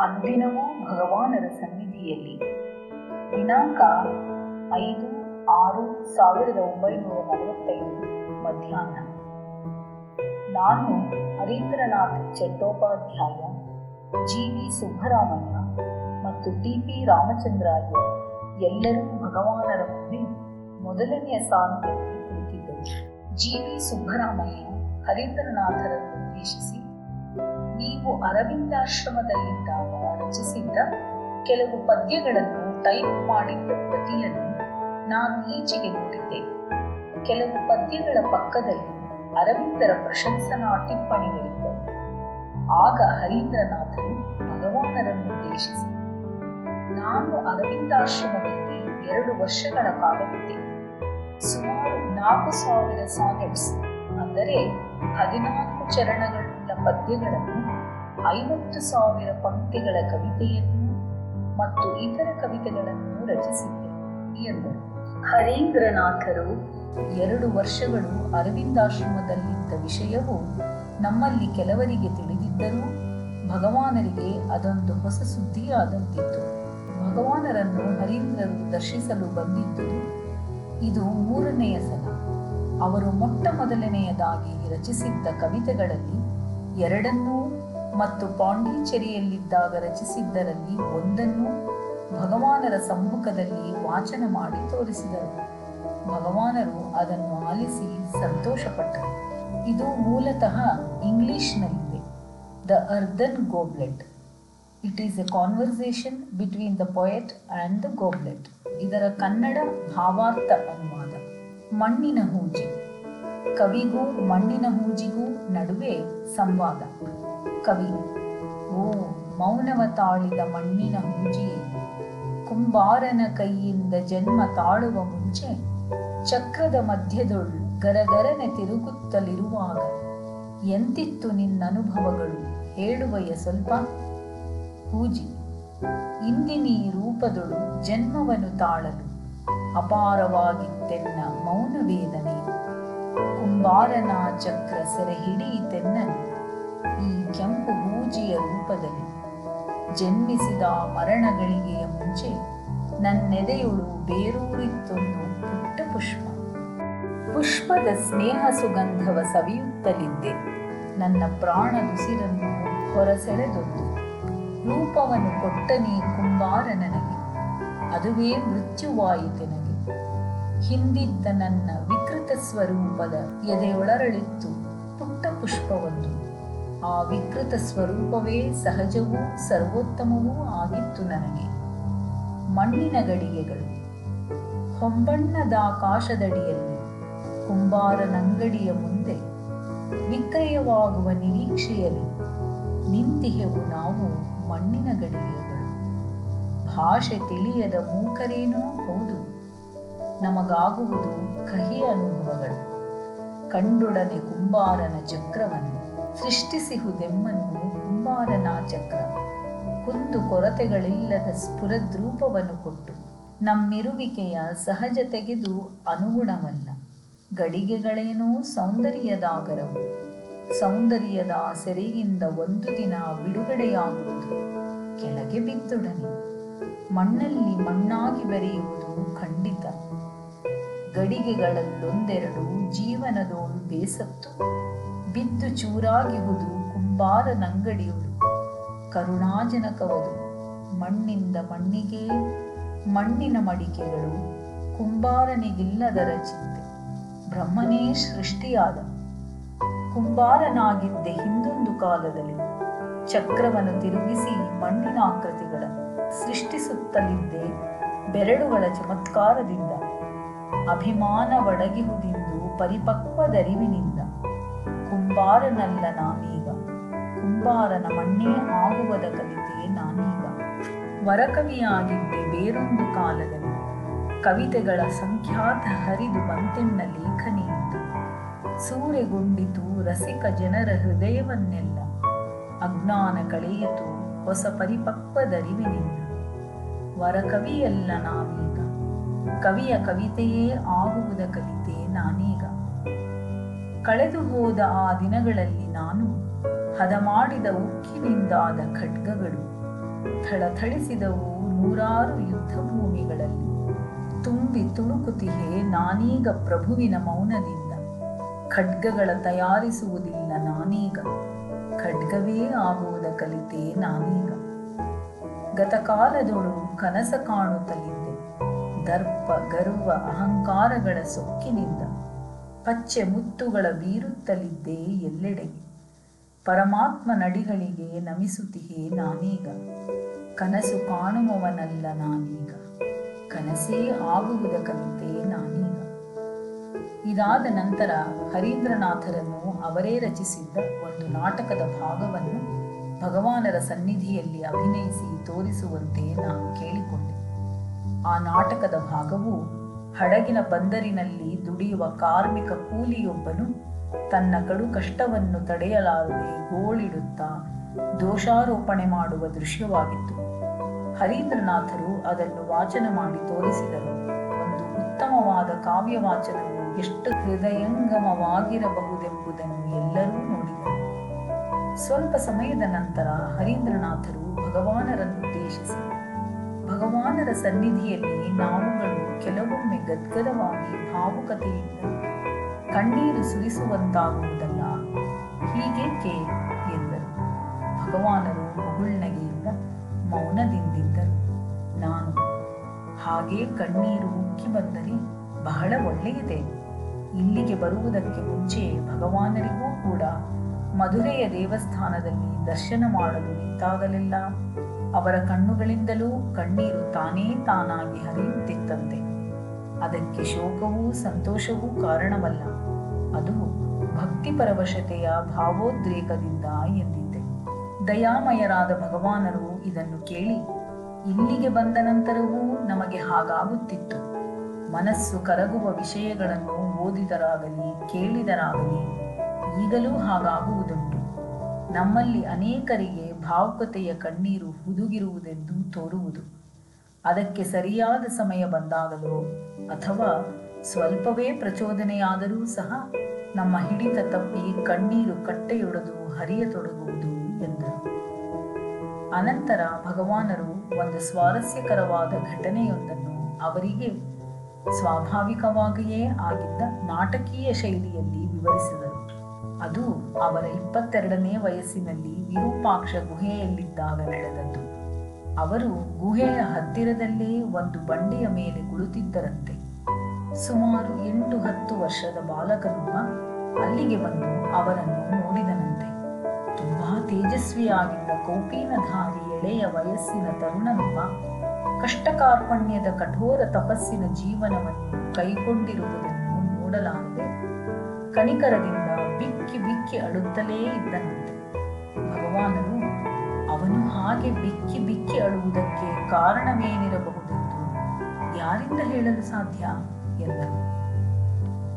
ಅನುದಿನವೂ ಭಗವಾನರ ಸನ್ನಿಧಿಯಲ್ಲಿ. ದಿನಾಂಕ ಐದು ಆರು ಸಾವಿರದ ಒಂಬೈನೂರ ನಲವತ್ತೈದು, ಮಧ್ಯಾಹ್ನ. ನಾನು ಹರೀಂದ್ರನಾಥ್ ಚಟ್ಟೋಪಾಧ್ಯಾಯ ಜಿ ವಿ ಸುಬ್ಬರಾಮಯ್ಯ ಮತ್ತು ಟಿ ಪಿ ರಾಮಚಂದ್ರಾಯ ಎಲ್ಲರೂ ಭಗವಾನರ ಮುಂದೆ ಮೊದಲನೆಯ ಸಾಲಿನಲ್ಲಿ ಕುಳಿತಿದ್ದರು. ಜಿ ವಿ ಸುಬ್ಬರಾಮಯ್ಯ ಹರೀಂದ್ರನಾಥರನ್ನು ಉದ್ದೇಶಿಸಿ ಅರವಿಂದಾಶ್ರಮದಲ್ಲಿದ್ದಾಗ ರಚಿಸಿದ್ದ ಕೆಲವು ಪದ್ಯಗಳನ್ನು ಟೈಪ್ ಮಾಡಿದ್ದ ಪ್ರತಿಯನ್ನು ನಾನು ಈಚೆಗೆ ನೋಡಿದ್ದೆ. ಕೆಲವು ಪದ್ಯಗಳ ಪಕ್ಕದಲ್ಲಿ ಅರವಿಂದರ ಪ್ರಶಂಸನಾ ಟಿಪ್ಪಣಿಗಳಿದ್ದವು ಆಗ ಹರೀಂದ್ರನಾಥನು ಭಗವಾನರನ್ನು ಉದ್ದೇಶಿಸಿ, ನಾನು ಅರವಿಂದಾಶ್ರಮದಲ್ಲಿ ಎರಡು ವರ್ಷಗಳ ಕಾಲವಿದ್ದೆ. ಸುಮಾರು ನಾಲ್ಕು ಸಾವಿರ ಸಾನೆಟ್ಸ್ ಅಂದರೆ ಹದಿನಾಲ್ಕು ಚರಣಗಳುಳ್ಳ ಪದ್ಯಗಳನ್ನು ಐವತ್ತು ಸಾವಿರ ಪಂಕ್ತಿಗಳ ಕವಿತೆಯನ್ನು ಮತ್ತು ಇತರ ಕವಿತೆಗಳನ್ನು ರಚಿಸಿದ್ದೆ ಎಂದರು. ಹರೀಂದ್ರನಾಥರು ಎರಡು ವರ್ಷಗಳು ಅರವಿಂದಾಶ್ರಮದಲ್ಲಿದ್ದ ವಿಷಯವು ನಮ್ಮಲ್ಲಿ ಕೆಲವರಿಗೆ ತಿಳಿದಿದ್ದರೂ ಭಗವಾನರಿಗೆ ಅದೊಂದು ಹೊಸ ಸುದ್ದಿಯಾದಂತಿತ್ತು. ಭಗವಾನರನ್ನು ಹರೀಂದ್ರರು ದರ್ಶಿಸಲು ಬಂದಿದ್ದುದು ಇದು ಮೂರನೆಯ ಸಲ. ಅವರು ಮೊಟ್ಟ ಮೊದಲನೆಯದಾಗಿ ರಚಿಸಿದ್ದ ಕವಿತೆಗಳಲ್ಲಿ ಎರಡನ್ನೂ ಮತ್ತು ಪಾಂಡಿಚೇರಿಯಲ್ಲಿದ್ದಾಗ ರಚಿಸಿದ್ದರಲ್ಲಿ ಒಂದನ್ನು ಭಗವಾನರ ಸಮ್ಮುಖದಲ್ಲಿ ವಾಚನ ಮಾಡಿ ತೋರಿಸಿದರು ಭಗವಾನರು ಅದನ್ನು ಆಲಿಸಿ ಸಂತೋಷಪಟ್ಟರು. ಇದು ಮೂಲತಃ ಇಂಗ್ಲಿಷ್ನಲ್ಲಿದೆ. The earthen goblet. It is a conversation between the poet and the goblet ಇದರ ಕನ್ನಡ ಭಾವಾರ್ಥ ಅನುವಾದ. ಮಣ್ಣಿನ ಹೂಜಿ. ಕವಿಗೂ ಮಣ್ಣಿನ ಹೂಜಿಗೂ ನಡುವೆ ಸಂವಾದ. ಕವಿ, ಓ, ಮೌನವ ತಾಳಿದ ಮಣ್ಣಿನ ಹೂಜಿ, ಕುಂಬಾರನ ಕೈಯಿಂದ ಜನ್ಮ ತಾಳುವ ಮುಂಚೆ ಚಕ್ರದ ಮಧ್ಯದೊಳು ಗರಗರನೆ ತಿರುಗುತ್ತಲಿರುವಾಗ ಎಂತಿತ್ತು ನಿನ್ನ ಅನುಭವಗಳು ಹೇಳುವಯ ಸ್ವಲ್ಪ? ಹೂಜಿ, ಇಂದಿನೀ ರೂಪದೊಳು ಜನ್ಮವನ್ನು ತಾಳಲು ಅಪಾರವಾಗಿತ್ತೆನ್ನ ಮೌನ ವೇದನೆ. ಕುಂಬಾರನ ಚಕ್ರ ಸೆರೆ ಹಿಡಿಯಿತೆನ್ನ ಈ ಕೆಂಪು ಹೂಜಿಯ ರೂಪದಲ್ಲಿ ಜನ್ಮಿಸಿದ ಮರಣಗಳಿಗೆಯ ಮುಂಚೆ ನನ್ನೆದೆಯುಳು ಬೇರೂರಿತ್ತೊಂದು ಪುಟ್ಟ ಪುಷ್ಪ. ಪುಷ್ಪದ ಸ್ನೇಹ ಸುಗಂಧವ ಸವಿಯುತ್ತಲಿದ್ದೆ. ನನ್ನ ಪ್ರಾಣದುಸಿರನ್ನು ಹೊರಸೆಳೆದೊಂದು ರೂಪವನ್ನು ಕೊಟ್ಟನೇ ಕುಂಬಾರ ನನಗೆ. ಅದುವೇ ಮೃತ್ಯುವಾಯಿತೆನಗೆ ಹಿಂದಿದ್ದ ನನ್ನ ವಿಕೃತ ಸ್ವರೂಪದ ಎದೆಯೊಳರಳಿತ್ತು ಪುಟ್ಟ ಪುಷ್ಪವೊಂದು. ಆ ವಿಕೃತ ಸ್ವರೂಪವೇ ಸಹಜವೂ ಸರ್ವೋತ್ತಮವೂ ಆಗಿತ್ತು ನನಗೆ. ಮಣ್ಣಿನ ಗಡಿಗೆಗಳು, ಹೊಂಬಣ್ಣದ ಆಕಾಶದಡಿಯಲ್ಲಿ, ಕುಂಬಾರನಂಗಡಿಯ ಮುಂದೆ, ವಿಕ್ರಯವಾಗುವ ನಿರೀಕ್ಷೆಯಲ್ಲಿ ನಿಂತಿಹೆವು ನಾವು ಮಣ್ಣಿನ ಗಡಿಗೆಗಳು. ಭಾಷೆ ತಿಳಿಯದ ಮೂಕರೇನೋ ಹೌದು. ನಮಗಾಗುವುದು ಕಹಿ ಅನುಭವಗಳು. ಕಂಡೊಡನೆ ಕುಂಬಾರನ ಚಕ್ರವನ್ನು ಸೃಷ್ಟಿಸಿಹುದೆಮ್ಮನ್ನು ಕುಂಬಾರನ ಚಕ್ರ. ಕುಂದು ಕೊರತೆಗಳಿಲ್ಲದ ಸ್ಫುರದ್ರೂಪವನ್ನು ಕೊಟ್ಟು, ನಮ್ಮಿರುವಿಕೆಯ ಸಹಜ ತೆಗೆದು ಅನುಗುಣವಲ್ಲ. ಗಡಿಗೆಗಳೇನೋ ಸೌಂದರ್ಯದಾಗರವು. ಸೌಂದರ್ಯದ ಸೆರೆಯಿಂದ ಒಂದು ದಿನ ಬಿಡುಗಡೆಯಾಗುವುದು. ಕೆಳಗೆ ಬಿದ್ದೊಡನೆ. ಮಣ್ಣಲ್ಲಿ ಮಣ್ಣಾಗಿ ಬೆರೆಯುವುದು ಖಂಡಿತ. ಗಡಿಗೆಗಳಲ್ಲೊಂದೆರಡು ಜೀವನದೋಳು ಬೇಸತ್ತು. ಬಿದ್ದು ಚೂರಾಗಿಹುದು ಕುಂಬಾರನಂಗಡಿಯುಳು ಕರುಣಾಜನಕವದು ಮಣ್ಣಿಂದ ಮಣ್ಣಿಗೆ, ಮಣ್ಣಿನ ಮಡಿಕೆಗಳು ಕುಂಬಾರನಿಗಿಲ್ಲದರ ಚಿಂತೆ. ಬ್ರಹ್ಮನೇ ಸೃಷ್ಟಿಯಾದ. ಕುಂಬಾರನಾಗಿದ್ದೆ ಹಿಂದೊಂದು ಕಾಲದಲ್ಲಿ. ಚಕ್ರವನ್ನು ತಿರುಗಿಸಿ ಮಣ್ಣಿನ ಆಕೃತಿಗಳನ್ನು ಸೃಷ್ಟಿಸುತ್ತಲಿದ್ದೆ ಬೆರಳುಗಳ ಚಮತ್ಕಾರದಿಂದ. ಅಭಿಮಾನ ಒಡಗಿಹುದಿಂದು ಪರಿಪಕ್ವದರಿವಿನಿಂದ ಕುಂಬಾರನಲ್ಲ ನಾನೀಗ. ಕುಂಬಾರನ ಮಣ್ಣೇ ಆಗುವದ ಕಲಿತೆ ನಾನೀಗ. ವರಕವಿಯಾಗಿದ್ದೆ ಬೇರೊಂದು ಕಾಲದಲ್ಲಿ. ಕವಿತೆಗಳ ಸಂಖ್ಯಾತ ಹರಿದು ಬಂತೆನ್ನ ಲೇಖನಿಯಿಂದ. ಸೂರೆಗೊಂಡಿತು ರಸಿಕ ಜನರ ಹೃದಯವನ್ನೆಲ್ಲ. ಅಜ್ಞಾನ ಕಳೆಯಿತು ಹೊಸ ಪರಿಪಕ್ವದರಿವಿನಿಂದ ವರಕವಿಯಲ್ಲ ನಾವೀಗ ಕವಿಯ ಕವಿತೆಯೇ ಆಗುವುದ ಕಲಿತೆ ನಾನೀಗ. ಕಳೆದು ಹೋದ ಆ ದಿನಗಳಲ್ಲಿ ನಾನು ಹದ ಮಾಡಿದ ಉಕ್ಕಿನಿಂದಾದ ಖಡ್ಗಗಳು, ಥಳಥಳಿಸಿದವು ನೂರಾರು ಯುದ್ಧ ಭೂಮಿಗಳಲ್ಲಿ ತುಂಬಿ ತುಳುಕುತಿಹೆ ನಾನೀಗ ಪ್ರಭುವಿನ ಮೌನದಿಂದ. ಖಡ್ಗಗಳ ತಯಾರಿಸುವುದಿಲ್ಲ ನಾನೀಗ. ಖಡ್ಗವೇ ಆಗುವುದ ಕಲಿತೆ ನಾನೀಗ. ಗತಕಾಲದೊಳು ಕನಸ ಕಾಣುತ್ತಲಿದ್ದೆ ದರ್ಪ ಗರ್ವ, ಅಹಂಕಾರಗಳ ಸೊಕ್ಕಿನಿಂದ ಪಚ್ಚೆ ಮುತ್ತುಗಳ ಬೀರುತ್ತಲಿದ್ದೇ ಎಲ್ಲೆಡೆಗೆ ಪರಮಾತ್ಮ ನಡಿಗಳಿಗೆ ನಮಿಸುತ್ತಿಹೆ ನಾನೀಗ. ಕನಸು ಕಾಣುವವನಲ್ಲ ನಾನೀಗ. ಕನಸೇ ಆಗುವುದ ನಾನೀಗ. ಇದಾದ ನಂತರ ಹರೀಂದ್ರನಾಥರನ್ನು ಅವರೇ ರಚಿಸಿದ್ದ ಒಂದು ನಾಟಕದ ಭಾಗವನ್ನು ಭಗವಾನರ ಸನ್ನಿಧಿಯಲ್ಲಿ ಅಭಿನಯಿಸಿ ತೋರಿಸುವಂತೆ ನಾನು ಕೇಳಿಕೊಂಡೆ. ಆ ನಾಟಕದ ಭಾಗವು ಹಡಗಿನ ಬಂದರಿನಲ್ಲಿ ದುಡಿಯುವ ಕಾರ್ಮಿಕ ಕೂಲಿಯೊಬ್ಬನು ತನ್ನ ಕಡು ಕಷ್ಟವನ್ನು ತಡೆಯಲಾರದೆ ಗೋಳಿಡುತ್ತಾ ದೋಷಾರೋಪಣೆ ಮಾಡುವ ದೃಶ್ಯವಾಗಿತ್ತು. ಹರೀಂದ್ರನಾಥರು ಅದನ್ನು ವಾಚನ ಮಾಡಿ ತೋರಿಸಿದರು. ಒಂದು ಉತ್ತಮವಾದ ಕಾವ್ಯ ವಾಚನವು ಎಷ್ಟು ಹೃದಯಂಗಮವಾಗಿರಬಹುದೆಂಬುದನ್ನು ಎಲ್ಲರೂ ನೋಡಿದರು. ಸ್ವಲ್ಪ ಸಮಯದ ನಂತರ ಹರೀಂದ್ರನಾಥರು ಭಗವಾನರನ್ನುದ್ದೇಶಿಸಿ ಭಗವಾನರ ಸನ್ನಿಧಿಯಲ್ಲಿ ನಾವುಗಳು ಕೆಲವೊಮ್ಮೆ ಗದ್ಗದವಾಗಿ ಭಾವುಕತೆಯಿಂದ ಕಣ್ಣೀರು ಸುರಿಸುವಂತಾಗುವುದಲ್ಲ. ಹೀಗೇಕೆ ಎಂದರು. ಭಗವಾನರು ಮುಗುಳ್ನಗೆಯಿಂದ ಮೌನದಿಂದಿದ್ದರು. ನಾನು ಹಾಗೆ ಕಣ್ಣೀರು ಉಕ್ಕಿ ಬಂದರೆ ಬಹಳ ಒಳ್ಳೆಯದೇ. ಇಲ್ಲಿಗೆ ಬರುವುದಕ್ಕೆ ಮುಂಚೆ ಭಗವಾನರಿಗೂ ಕೂಡ ಮಧುರೆಯ ದೇವಸ್ಥಾನದಲ್ಲಿ ದರ್ಶನ ಮಾಡಲು ನಿಂತಾಗಲೆಲ್ಲ. ಅವರ ಕಣ್ಣುಗಳಿಂದಲೂ ಕಣ್ಣೀರು ತಾನೇ ತಾನಾಗಿ ಹರಿಯುತ್ತಿತ್ತಂತೆ. ಅದಕ್ಕೆ ಶೋಕವೂ ಸಂತೋಷವೂ ಕಾರಣವಲ್ಲ. ಅದು ಭಕ್ತಿ ಪರವಶತೆಯ ಭಾವೋದ್ರೇಕದಿಂದ ಎಂದಿದ್ದೆ ದಯಾಮಯರಾದ ಭಗವಾನರು ಇದನ್ನು ಕೇಳಿ, ಇಲ್ಲಿಗೆ ಬಂದ ನಂತರವೂ ನಮಗೆ ಹಾಗಾಗುತ್ತಿತ್ತು. ಮನಸ್ಸು ಕರಗುವ ವಿಷಯಗಳನ್ನು ಓದಿದರಾಗಲಿ, ಕೇಳಿದರಾಗಲಿ, ಈಗಲೂ ಹಾಗಾಗುವುದುಂಟು. ನಮ್ಮಲ್ಲಿ ಅನೇಕರಿಗೆ ಭಾವುಕತೆಯ ಕಣ್ಣೀರು ಹುದುಗಿರುವುದೆಂದು ತೋರುವುದು. ಅದಕ್ಕೆ ಸರಿಯಾದ ಸಮಯ ಬಂದಾಗಲೋ ಅಥವಾ ಸ್ವಲ್ಪವೇ ಪ್ರಚೋದನೆಯಾದರೂ ಸಹ ನಮ್ಮ ಹಿಡಿತ ತಪ್ಪಿ ಕಣ್ಣೀರು ಕಟ್ಟೆಯೊಡೆದು ಹರಿಯತೊಡಗುವುದು ಎಂದರು. ಅನಂತರ ಭಗವಾನರು ಒಂದು ಸ್ವಾರಸ್ಯಕರವಾದ ಘಟನೆಯೊಂದನ್ನು ಅವರಿಗೆ ಸ್ವಾಭಾವಿಕವಾಗಿಯೇ ಆಗಿದ್ದ ನಾಟಕೀಯ ಶೈಲಿಯಲ್ಲಿ ವಿವರಿಸಿದರು. ಅದು ಅವರ ಇಪ್ಪತ್ತೆರಡನೇ ವಯಸ್ಸಿನಲ್ಲಿ ವಿರೂಪಾಕ್ಷ ಗುಹೆಯಲ್ಲಿದ್ದಾಗ ನಡೆದದ್ದು. ಅವರು ಗುಹೆಯ ಹತ್ತಿರದಲ್ಲೇ ಒಂದು ಬಂಡೆಯ ಮೇಲೆ ಕುಳಿತಿದ್ದರಂತೆ. ಸುಮಾರು ಎಂಟು ಹತ್ತು ವರ್ಷದ ಬಾಲಕನೊಬ್ಬ ಅಲ್ಲಿಗೆ ಬಂದು ಅವರನ್ನು ನೋಡಿದನಂತೆ. ತುಂಬಾ ತೇಜಸ್ವಿಯಾಗಿದ್ದ ಕೌಪೀನಧಾರಿ ಎಳೆಯ ವಯಸ್ಸಿನ ತರುಣನೊಬ್ಬ ಕಷ್ಟಕಾರ್ಪಣ್ಯದ ಕಠೋರ ತಪಸ್ಸಿನ ಜೀವನವನ್ನು ಕೈಗೊಂಡಿರುವುದನ್ನು ನೋಡಲಾರದೆ ಕಣಿಕರದಿಂದ ಬಿಕ್ಕಿ ಬಿಕ್ಕಿ ಅಳುತ್ತಲೇ ಇದ್ದನಂತೆ. ಭಗವಾನನು ಅವನು ಹಾಗೆ ಬಿಕ್ಕಿ ಬಿಕ್ಕಿ ಅಳುವುದಕ್ಕೆ ಕಾರಣವೇನಿರಬಹುದೆಂದು ಯಾರಿಂದ ಹೇಳಲು ಸಾಧ್ಯ? ಎಂದರು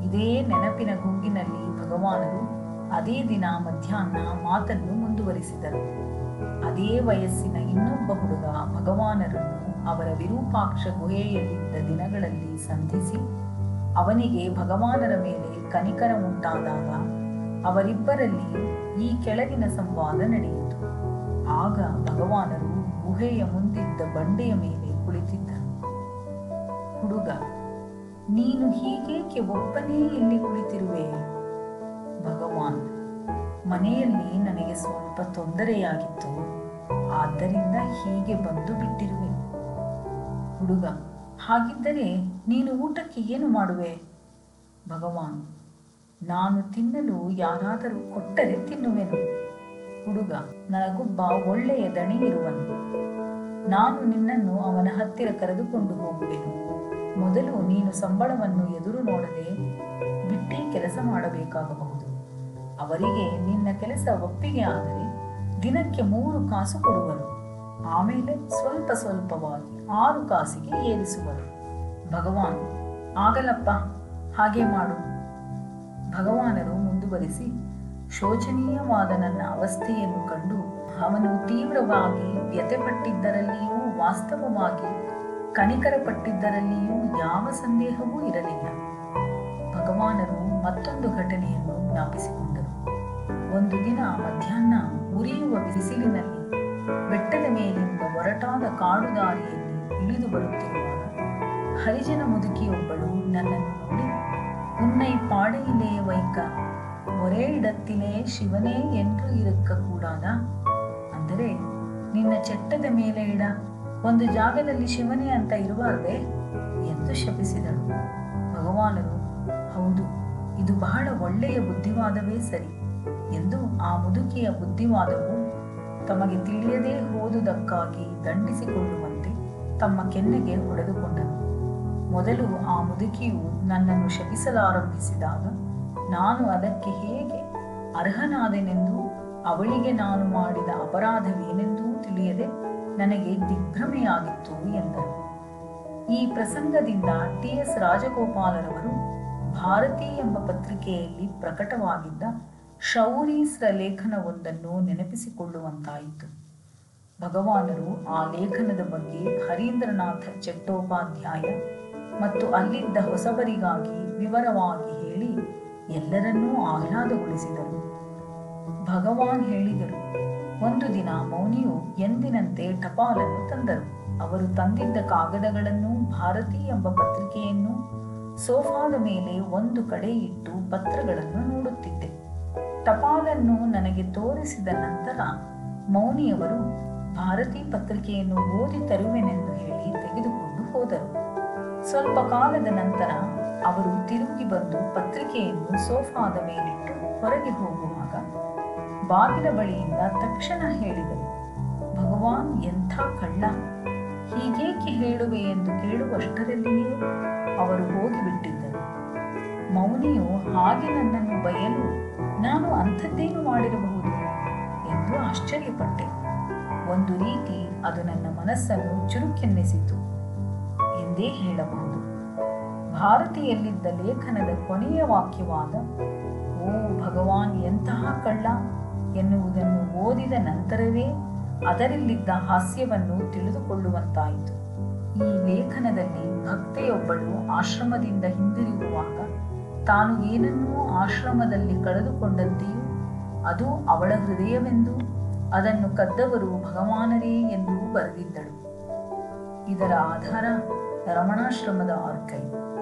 ಇದೇ ನೆನಪಿನ ಗುಂಗಿನಲ್ಲಿ ಭಗವಾನರು ಅದೇ ದಿನ ಮಧ್ಯಾಹ್ನ ಮಾತನ್ನು ಮುಂದುವರಿಸಿದರು. ಅದೇ ವಯಸ್ಸಿನ ಇನ್ನೊಬ್ಬ ಹುಡುಗ ಭಗವಾನರನ್ನು ಅವರ ವಿರೂಪಾಕ್ಷ ಗುಹೆಯಲ್ಲಿದ್ದ ದಿನಗಳಲ್ಲಿ ಸಂಧಿಸಿ ಅವನಿಗೆ ಭಗವಾನರ ಮೇಲೆ ಕನಿಕರ ಉಂಟಾದಾಗ ಅವರಿಬ್ಬರಲ್ಲಿ ಈ ಕೆಳಗಿನ ಸಂವಾದ ನಡೆಯಿತು. ಆಗ ಭಗವಾನರು ಗುಹೆಯ ಮುಂದಿದ್ದ ಬಂಡೆಯ ಮೇಲೆ ಕುಳಿತಿದ್ದರು. ಹುಡುಗ, ನೀನು ಹೀಗೇಕೆ ಒಬ್ಬನೇ ಇಲ್ಲಿ ಕುಳಿತಿರುವೆ? ಭಗವಾನ್, ಮನೆಯಲ್ಲಿ ನನಗೆ ಸ್ವಲ್ಪ ತೊಂದರೆಯಾಗಿತ್ತು. ಆದ್ದರಿಂದ ಹೀಗೆ ಬಂದು ಬಿಟ್ಟಿರುವೆ. ಹುಡುಗ, ಹಾಗಿದ್ದರೆ ನೀನು ಊಟಕ್ಕೆ ಏನು ಮಾಡುವೆ? ಭಗವಾನ್ ನಾನು ತಿನ್ನಲು ಯಾರಾದರೂ ಕೊಟ್ಟರೆ ತಿನ್ನುವೆನು. ಹುಡುಗ ನನಗೊಬ್ಬ ಒಳ್ಳೆಯ ದಣಿ ಇರುವನು. ನಾನು ನಿನ್ನನ್ನು ಅವನ ಹತ್ತಿರ ಕರೆದುಕೊಂಡು ಹೋಗುವೆನು. ಮೊದಲು ನೀನು ಸಂಬಳವನ್ನು ಎದುರು ನೋಡದೆ ಬಿಟ್ಟಿ ಕೆಲಸ ಮಾಡಬೇಕಾಗಬಹುದು. ಅವರಿಗೆ ನಿನ್ನ ಕೆಲಸ ಒಪ್ಪಿಗೆ ಆದರೆ ದಿನಕ್ಕೆ ಮೂರು ಕಾಸು ಕೊಡುವರು ಆಮೇಲೆ ಸ್ವಲ್ಪ ಸ್ವಲ್ಪವಾಗಿ ಆರು ಕಾಸಿಗೆ ಏರಿಸುವರು ಭಗವಾನ್, ಆಗಲಪ್ಪ, ಹಾಗೆ ಮಾಡು. ಭಗವಾನರು ಮುಂದುವರಿಸಿ ಶೋಚನೀಯವಾದ ನನ್ನ ಅವಸ್ಥೆಯನ್ನು ಕಂಡು ಅವನು ತೀವ್ರವಾಗಿ ವ್ಯಥೆಪಟ್ಟಿದ್ದರಲ್ಲಿಯೂ ವಾಸ್ತವವಾಗಿ ಕಣಿಕರಪಟ್ಟಿದ್ದರಲ್ಲಿಯೂ ಯಾವ ಸಂದೇಹವೂ ಇರಲಿಲ್ಲ. ಭಗವಾನರು ಮತ್ತೊಂದು ಘಟನೆಯನ್ನು ಜ್ಞಾಪಿಸಿಕೊಂಡರು. ಒಂದು ದಿನ ಮಧ್ಯಾಹ್ನ ಉರಿಯುವ ಬಿಸಿಲಿನಲ್ಲಿ ಬೆಟ್ಟದ ಮೇಲಿಂದ ಕಾಡುದಾರಿಯಲ್ಲಿ ಇಳಿದು ಬರುತ್ತಿರುವಾಗ ಹರಿಜನ ಮುದುಕಿಯೊಬ್ಬಳು ನನ್ನನ್ನು ನೋಡಿ ಉನ್ನೈ பாடையிலே ವೈಕ ஒரே இடத்திலே ಶಿವನೇ ಎಂದು ಇರಕ್ಕ ಕೂಡಾದ ಅಂದರೆ ನಿನ್ನ ಚಟ್ಟದ ಮೇಲೆ ಇಡ ಒಂದು ಜಾಗದಲ್ಲಿ ಶಿವನೇ ಅಂತ ಇರಬಾರ್ದೆ ಎಂದು ಶಪಿಸಿದಳು ಭಗವಾನರು ಹೌದು ಇದು ಬಹಳ ಒಳ್ಳೆಯ ಬುದ್ಧಿವಾದವೇ ಸರಿ ಎಂದು ಆ ಮುದುಕಿಯ ಬುದ್ಧಿವಾದವು ತಮಗೆ ತಿಳಿಯದೇ ಹೋದುದಕ್ಕಾಗಿ ದಂಡಿಸಿಕೊಳ್ಳುವಂತೆ ತಮ್ಮ ಕೆನ್ನೆಗೆ ಹೊಡೆದುಕೊಂಡರು ಮೊದಲು ಆ ಮುದುಕಿಯು ನನ್ನನ್ನು ಶಪಿಸಲಾರಂಭಿಸಿದಾಗ ನಾನು ಅದಕ್ಕೆ ಹೇಗೆ ಅರ್ಹನಾದೆನೆಂದು, ಅವಳಿಗೆ ನಾನು ಮಾಡಿದ ಅಪರಾಧವೇನೆಂದೂ ತಿಳಿಯದೆ ನನಗೆ ದಿಗ್ಭ್ರಮೆಯಾಗಿತ್ತು ಎಂದರು ಈ ಪ್ರಸಂಗದಿಂದ ಟಿ ಎಸ್ ರಾಜಗೋಪಾಲರವರು ಭಾರತಿ ಎಂಬ ಪತ್ರಿಕೆಯಲ್ಲಿ ಪ್ರಕಟವಾಗಿದ್ದ ಶೌರೀಸ್ರ ಲೇಖನವೊಂದನ್ನು ನೆನಪಿಸಿಕೊಳ್ಳುವಂತಾಯಿತು. ಭಗವಾನರು ಆ ಲೇಖನದ ಬಗ್ಗೆ ಹರೀಂದ್ರನಾಥ ಚಟ್ಟೋಪಾಧ್ಯಾಯ ಮತ್ತು ಅಲ್ಲಿದ್ದ ಹೊಸಬರಿಗಾಗಿ ವಿವರವಾಗಿ ಹೇಳಿ ಎಲ್ಲರನ್ನೂ ಆಹ್ಲಾದಗೊಳಿಸಿದರು. ಭಗವಾನ್ ಹೇಳಿದರು, ಒಂದು ದಿನ ಮೌನಿಯು ಎಂದಿನಂತೆ ಟಪಾಲನ್ನು ತಂದರು. ಅವರು ತಂದಿದ್ದ ಕಾಗದಗಳನ್ನು ಭಾರತಿ ಎಂಬ ಪತ್ರಿಕೆಯನ್ನು ಸೋಫಾದ ಮೇಲೆ ಒಂದು ಕಡೆ ಇಟ್ಟು ಪತ್ರಗಳನ್ನು ನೋಡುತ್ತಿದ್ದೆ. ಟಪಾಲನ್ನು ನನಗೆ ತೋರಿಸಿದ ನಂತರ ಮೌನಿಯವರು ಭಾರತಿ ಪತ್ರಿಕೆಯನ್ನು ಓದಿ ತರುವೆನೆಂದು ಹೇಳಿ ತೆಗೆದುಕೊಂಡು ಹೋದರು. ಸ್ವಲ್ಪ ಕಾಲದ ನಂತರ ಅವರು ತಿರುಗಿ ಬಂದು ಪತ್ರಿಕೆಯನ್ನು ಸೋಫಾದ ಮೇಲಿಟ್ಟು ಹೊರಗೆ ಹೋಗುವಾಗ ಬಾಗಿಲ ಬಳಿಯಿಂದ ತಕ್ಷಣ ಹೇಳಿದರು, ಭಗವಾನ್, ಎಂಥ ಕಳ್ಳ! ಹೀಗೇಕೆ ಹೇಳುವೆ ಎಂದು ಕೇಳುವಷ್ಟರಲ್ಲಿಯೇ ಅವರು ಹೋಗಿಬಿಟ್ಟಿದ್ದರು. ಮೌನಿಯು ಹಾಗೆ ನನ್ನನ್ನು ಬಯಲು ನಾನು ಅಂಥದ್ದೇನು ಮಾಡಿರಬಹುದು? ಎಂದು ಆಶ್ಚರ್ಯಪಟ್ಟೆ. ಒಂದು ರೀತಿ ಅದು ನನ್ನ ಮನಸ್ಸನ್ನು ಚುರುಕೆನ್ನಿಸಿತು. ಎಂದೇ ಹೇಳಬಹುದು. ಭಾರತೀಯಲ್ಲಿದ್ದ ಲೇಖನದ ಕೊನೆಯ ವಾಕ್ಯವಾದ, ಓ ಭಗವಾನ್ ಎಂತಹ ಕಳ್ಳ ಎನ್ನುವುದನ್ನು ಓದಿದ ನಂತರವೇ ಅದರಲ್ಲಿದ್ದ ಹಾಸ್ಯವನ್ನು ತಿಳಿದುಕೊಳ್ಳುವಂತಾಯಿತು. ಈ ಲೇಖನದಲ್ಲಿ ಭಕ್ತೆಯೊಬ್ಬಳು ಆಶ್ರಮದಿಂದ ಹಿಂದಿರುಗುವಾಗ ತಾನು ಏನನ್ನೂ ಆಶ್ರಮದಲ್ಲಿ ಕಳೆದುಕೊಂಡಂತೆಯೂ ಅದು ಅವಳ ಹೃದಯವೆಂದು ಅದನ್ನು ಕದ್ದವರು ಭಗವಾನರೇ ಎಂದು ಬರೆದಿದ್ದಳು. ಇದರ ಆಧಾರ ರಮಣಾಶ್ರಮದ ಆರ್ಕೈವ್